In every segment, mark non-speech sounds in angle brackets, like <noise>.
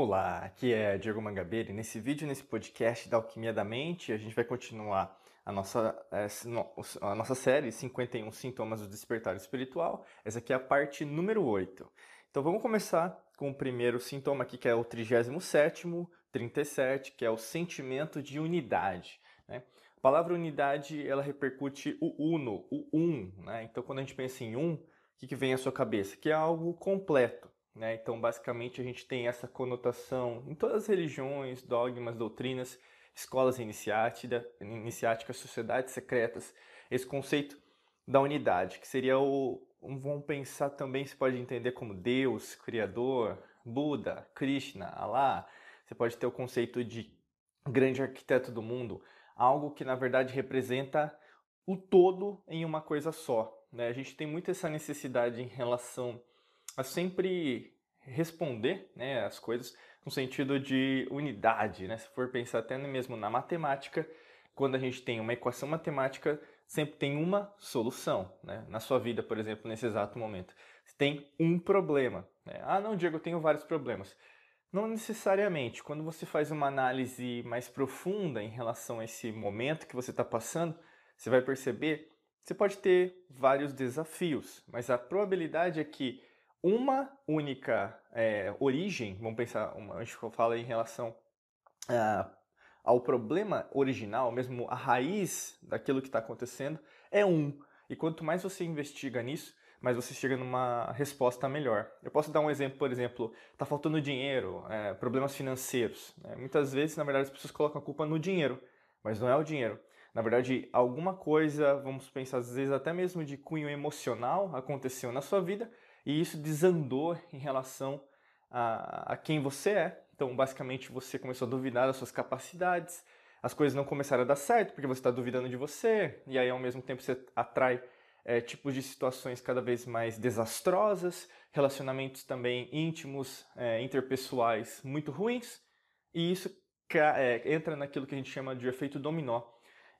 Olá, aqui é Diego Mangabeira e nesse vídeo, nesse podcast da Alquimia da Mente, a gente vai continuar a nossa, a nossa série 51 Sintomas do Despertar Espiritual. Essa aqui é a parte número 8. Então vamos começar com o primeiro sintoma aqui, que é o 37º, 37, que é o sentimento de unidade. Né? A palavra unidade, ela repercute o uno, o um. Né? Então quando a gente pensa em um, o que, que vem à sua cabeça? Que é algo completo. Né? Então, basicamente, a gente tem essa conotação em todas as religiões, dogmas, doutrinas, escolas iniciáticas, sociedades secretas, esse conceito da unidade, que seria o. Vamos pensar também, se pode entender como Deus, Criador, Buda, Krishna, Allah. Você pode ter o conceito de grande arquiteto do mundo, algo que na verdade representa o todo em uma coisa só. Né? A gente tem muito essa necessidade em relação a sempre responder né, as coisas no sentido de unidade. Né? Se for pensar até mesmo na matemática, quando a gente tem uma equação matemática, sempre tem uma solução. Né? Na sua vida, por exemplo, nesse exato momento, você tem um problema. Né? Ah, não, Diego, eu tenho vários problemas. Não necessariamente. Quando você faz uma análise mais profunda em relação a esse momento que você está passando, você vai perceber você pode ter vários desafios, mas a probabilidade é que uma única é, origem, vamos pensar, uma, a gente fala em relação a, ao problema original, mesmo a raiz daquilo que está acontecendo, é um. E quanto mais você investiga nisso, mais você chega numa resposta melhor. Eu posso dar um exemplo, por exemplo, está faltando dinheiro, é, problemas financeiros. Né? Muitas vezes, na verdade, as pessoas colocam a culpa no dinheiro, mas não é o dinheiro. Na verdade, alguma coisa, vamos pensar às vezes até mesmo de cunho emocional, aconteceu na sua vida e isso desandou em relação a, a quem você é. Então, basicamente, você começou a duvidar das suas capacidades, as coisas não começaram a dar certo porque você está duvidando de você, e aí ao mesmo tempo você atrai é, tipos de situações cada vez mais desastrosas, relacionamentos também íntimos, é, interpessoais muito ruins, e isso é, entra naquilo que a gente chama de efeito dominó.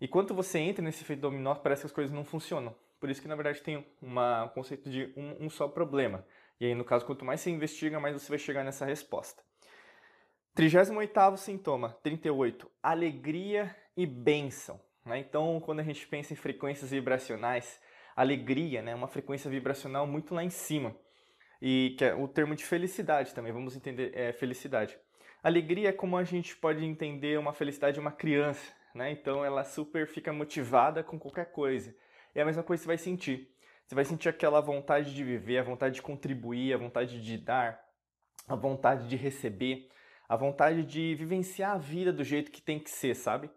E quando você entra nesse efeito dominó, parece que as coisas não funcionam. Por isso que, na verdade, tem uma, um conceito de um, um só problema. E aí, no caso, quanto mais você investiga, mais você vai chegar nessa resposta. 38º sintoma, 38, alegria e bênção. Né? Então, quando a gente pensa em frequências vibracionais, alegria é né? uma frequência vibracional muito lá em cima. E que é o termo de felicidade também, vamos entender é, felicidade. Alegria é como a gente pode entender uma felicidade de uma criança, né? Então ela super fica motivada com qualquer coisa. É a mesma coisa que você vai sentir. Você vai sentir aquela vontade de viver, a vontade de contribuir, a vontade de dar, a vontade de receber, a vontade de vivenciar a vida do jeito que tem que ser, sabe?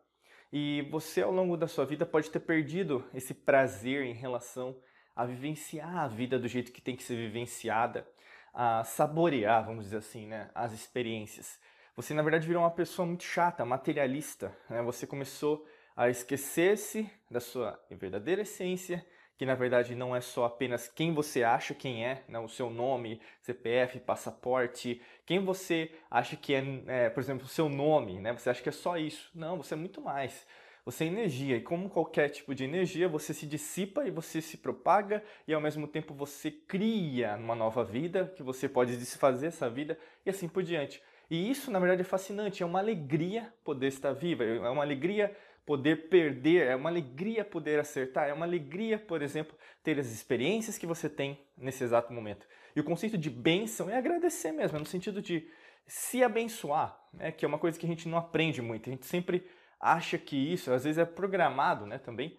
E você, ao longo da sua vida, pode ter perdido esse prazer em relação a vivenciar a vida do jeito que tem que ser vivenciada, a saborear, vamos dizer assim, né, as experiências. Você, na verdade, virou uma pessoa muito chata, materialista. Né? Você começou a esquecer-se da sua verdadeira essência, que na verdade não é só apenas quem você acha quem é, né? o seu nome, CPF, passaporte, quem você acha que é, é, por exemplo, o seu nome, né? Você acha que é só isso? Não, você é muito mais. Você é energia e como qualquer tipo de energia, você se dissipa e você se propaga e ao mesmo tempo você cria uma nova vida, que você pode desfazer essa vida e assim por diante. E isso, na verdade, é fascinante, é uma alegria poder estar viva, é uma alegria poder perder, é uma alegria poder acertar, é uma alegria, por exemplo, ter as experiências que você tem nesse exato momento. E o conceito de bênção é agradecer mesmo, é no sentido de se abençoar, né? que é uma coisa que a gente não aprende muito. A gente sempre acha que isso, às vezes é programado né, também,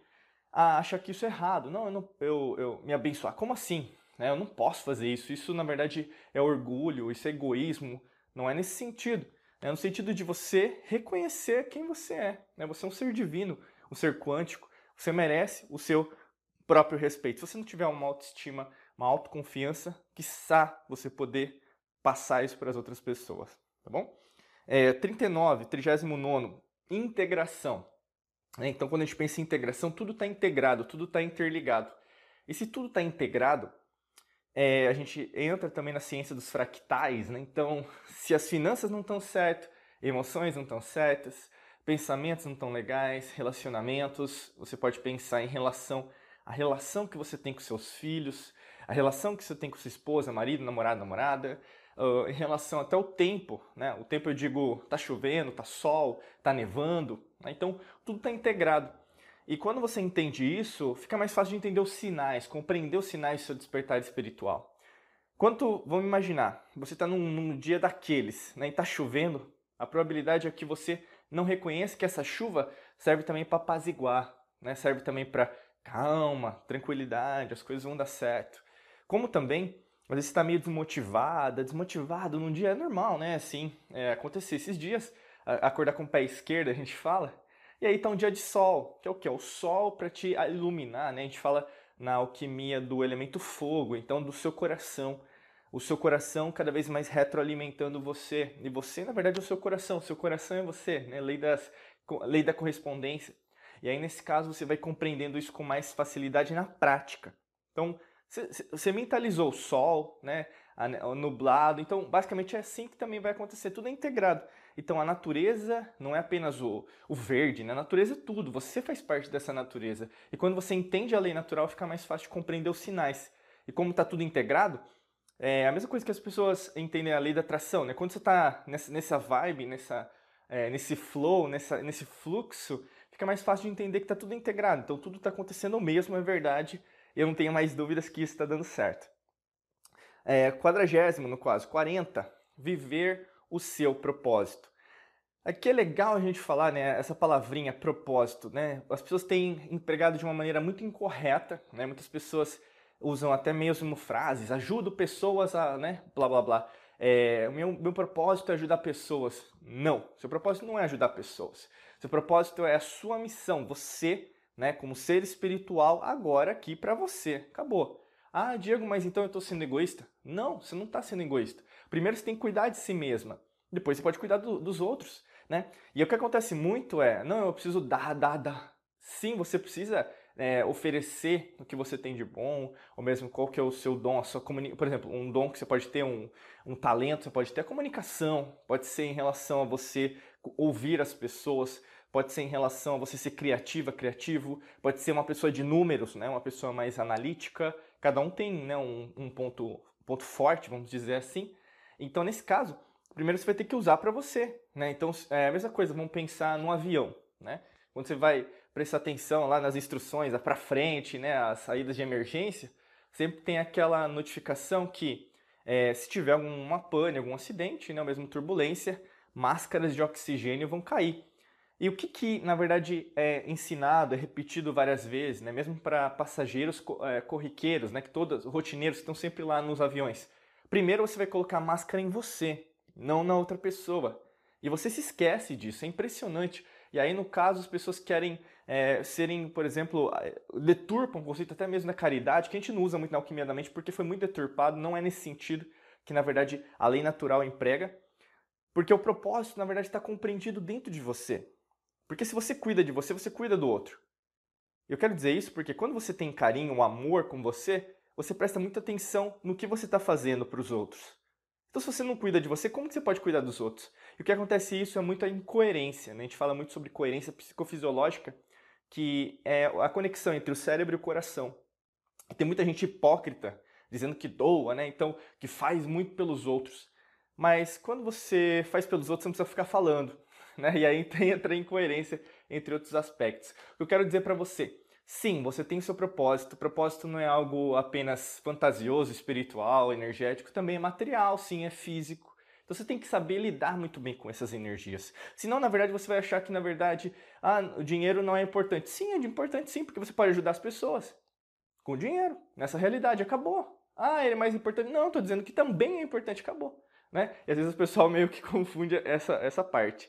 a achar que isso é errado. Não, eu, não, eu, eu me abençoar. Como assim? Né? Eu não posso fazer isso. Isso, na verdade, é orgulho, isso é egoísmo. Não é nesse sentido. É no sentido de você reconhecer quem você é. Né? Você é um ser divino, um ser quântico. Você merece o seu próprio respeito. Se você não tiver uma autoestima, uma autoconfiança, quiçá você poder passar isso para as outras pessoas. Tá bom? É, 39, 39, integração. É, então, quando a gente pensa em integração, tudo está integrado, tudo está interligado. E se tudo está integrado, é, a gente entra também na ciência dos fractais, né? Então, <laughs> se as finanças não estão certas, emoções não estão certas, pensamentos não estão legais, relacionamentos, você pode pensar em relação a relação que você tem com seus filhos, a relação que você tem com sua esposa, marido, namorado, namorada, uh, em relação até o tempo, né? O tempo eu digo, tá chovendo, tá sol, tá nevando, né? então tudo está integrado. E quando você entende isso, fica mais fácil de entender os sinais, compreender os sinais do seu despertar espiritual. Quanto, vamos imaginar, você está num, num, dia daqueles, né, e está chovendo, a probabilidade é que você não reconheça que essa chuva serve também para apaziguar, né, serve também para calma, tranquilidade, as coisas vão dar certo. Como também às vezes está meio desmotivada, desmotivado num dia é normal, né? Assim, é, acontecer esses dias, acordar com o pé esquerdo, a gente fala. E aí tá um dia de sol, que é o que? O sol para te iluminar, né? A gente fala na alquimia do elemento fogo, então do seu coração. O seu coração cada vez mais retroalimentando você. E você, na verdade, é o seu coração. O seu coração é você, né? Lei, das, lei da correspondência. E aí, nesse caso, você vai compreendendo isso com mais facilidade na prática. Então, você mentalizou o sol, né? O nublado. Então, basicamente é assim que também vai acontecer. Tudo é integrado. Então, a natureza não é apenas o, o verde, né? A natureza é tudo. Você faz parte dessa natureza. E quando você entende a lei natural, fica mais fácil de compreender os sinais. E como está tudo integrado, é a mesma coisa que as pessoas entendem a lei da atração, né? Quando você está nessa, nessa vibe, nessa, é, nesse flow, nessa, nesse fluxo, fica mais fácil de entender que está tudo integrado. Então, tudo está acontecendo mesmo, é verdade eu não tenho mais dúvidas que isso está dando certo. É, quadragésimo, no caso, 40, viver o seu propósito. Aqui é legal a gente falar, né, essa palavrinha propósito, né? As pessoas têm empregado de uma maneira muito incorreta, né? Muitas pessoas usam até mesmo frases, ajudo pessoas a, né, blá blá blá. É, meu, meu propósito é ajudar pessoas. Não, seu propósito não é ajudar pessoas. Seu propósito é a sua missão. Você né, como ser espiritual agora aqui para você. Acabou. Ah, Diego, mas então eu estou sendo egoísta? Não, você não está sendo egoísta. Primeiro você tem que cuidar de si mesma. Depois você pode cuidar do, dos outros, né? E o que acontece muito é, não, eu preciso dar, dar, dar. Sim, você precisa é, oferecer o que você tem de bom, ou mesmo qual que é o seu dom, a sua comunicação. Por exemplo, um dom que você pode ter, um, um talento, você pode ter a comunicação, pode ser em relação a você ouvir as pessoas, pode ser em relação a você ser criativa, criativo, pode ser uma pessoa de números, né? uma pessoa mais analítica, cada um tem né, um, um ponto, ponto forte, vamos dizer assim. Então, nesse caso, primeiro você vai ter que usar para você. Né? Então, é a mesma coisa, vamos pensar num avião. Né? Quando você vai prestar atenção lá nas instruções, para frente, né, as saídas de emergência, sempre tem aquela notificação que é, se tiver alguma pane, algum acidente, né, ou mesmo turbulência, máscaras de oxigênio vão cair. E o que, que, na verdade, é ensinado, é repetido várias vezes, né? mesmo para passageiros é, corriqueiros, né? que todos, rotineiros que estão sempre lá nos aviões. Primeiro você vai colocar a máscara em você, não na outra pessoa. E você se esquece disso, é impressionante. E aí, no caso, as pessoas querem é, serem, por exemplo, deturpam o conceito até mesmo da caridade, que a gente não usa muito na alquimia da mente porque foi muito deturpado, não é nesse sentido que, na verdade, a lei natural emprega. Porque o propósito, na verdade, está compreendido dentro de você. Porque se você cuida de você, você cuida do outro. Eu quero dizer isso porque quando você tem carinho, um amor com você, você presta muita atenção no que você está fazendo para os outros. Então, se você não cuida de você, como que você pode cuidar dos outros? E o que acontece isso é muita incoerência. Né? A gente fala muito sobre coerência psicofisiológica, que é a conexão entre o cérebro e o coração. E tem muita gente hipócrita dizendo que doa, né? Então, que faz muito pelos outros. Mas quando você faz pelos outros, você não precisa ficar falando né? E aí entra incoerência entre outros aspectos. O que eu quero dizer para você, sim, você tem seu propósito. O propósito não é algo apenas fantasioso, espiritual, energético, também é material, sim, é físico. Então você tem que saber lidar muito bem com essas energias. Senão, na verdade, você vai achar que, na verdade, ah, o dinheiro não é importante. Sim, é importante sim, porque você pode ajudar as pessoas com dinheiro. Nessa realidade, acabou. Ah, ele é mais importante. Não, estou dizendo que também é importante, acabou. Né? E às vezes o pessoal meio que <laughs> confunde essa, essa parte.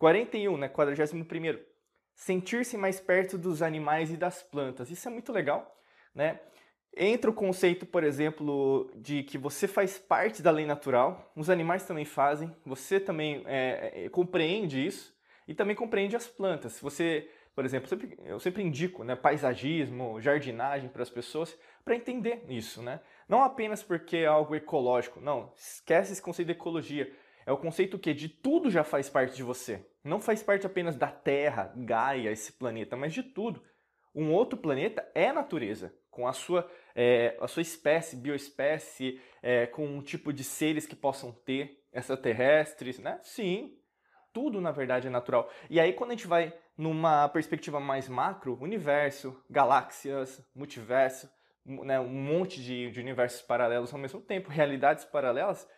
41, né? 41. Sentir-se mais perto dos animais e das plantas. Isso é muito legal, né? Entra o conceito, por exemplo, de que você faz parte da lei natural, os animais também fazem, você também é, é, compreende isso e também compreende as plantas. Se você, por exemplo, sempre, eu sempre indico né, paisagismo, jardinagem para as pessoas para entender isso, né? Não apenas porque é algo ecológico, não, esquece esse conceito de ecologia. É o conceito que de tudo já faz parte de você. Não faz parte apenas da Terra, Gaia, esse planeta, mas de tudo. Um outro planeta é natureza, com a sua, é, a sua espécie, bioespécie, é, com um tipo de seres que possam ter, extraterrestres, né? Sim, tudo na verdade é natural. E aí quando a gente vai numa perspectiva mais macro, universo, galáxias, multiverso, né, um monte de, de universos paralelos ao mesmo tempo, realidades paralelas,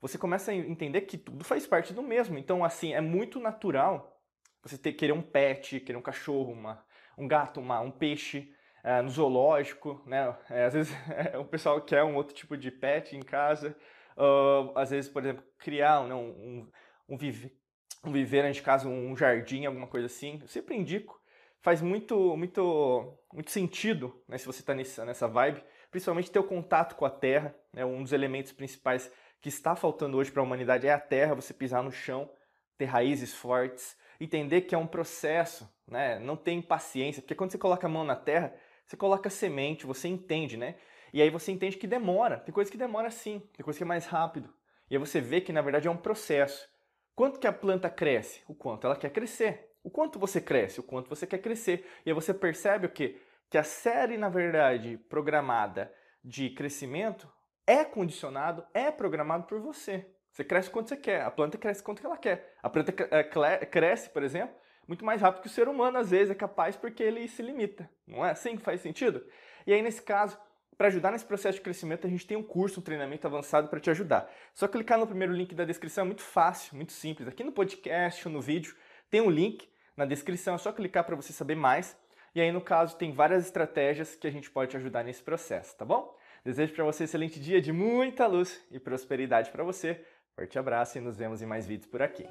você começa a entender que tudo faz parte do mesmo. Então, assim, é muito natural você ter, querer um pet, querer um cachorro, uma, um gato, uma, um peixe é, no zoológico, né? É, às vezes <laughs> o pessoal quer um outro tipo de pet em casa. Uh, às vezes, por exemplo, criar né, um, um, vive, um viveiro, de casa, um jardim, alguma coisa assim. Eu sempre indico. Faz muito, muito, muito sentido, né, se você está nessa, nessa vibe, principalmente ter o contato com a terra. Né, um dos elementos principais que está faltando hoje para a humanidade é a terra, você pisar no chão, ter raízes fortes, entender que é um processo, né? Não tem paciência, porque quando você coloca a mão na terra, você coloca semente, você entende, né? E aí você entende que demora. Tem coisa que demora sim, tem coisa que é mais rápido. E aí você vê que na verdade é um processo. Quanto que a planta cresce? O quanto ela quer crescer. O quanto você cresce? O quanto você quer crescer. E aí você percebe o quê? Que a série, na verdade, programada de crescimento é condicionado, é programado por você. Você cresce quanto você quer, a planta cresce quanto ela quer. A planta é, cresce, por exemplo, muito mais rápido que o ser humano, às vezes, é capaz porque ele se limita. Não é assim que faz sentido? E aí, nesse caso, para ajudar nesse processo de crescimento, a gente tem um curso, um treinamento avançado para te ajudar. Só clicar no primeiro link da descrição, é muito fácil, muito simples. Aqui no podcast ou no vídeo tem um link na descrição, é só clicar para você saber mais. E aí, no caso, tem várias estratégias que a gente pode te ajudar nesse processo, tá bom? Desejo para você um excelente dia de muita luz e prosperidade para você. Forte abraço e nos vemos em mais vídeos por aqui.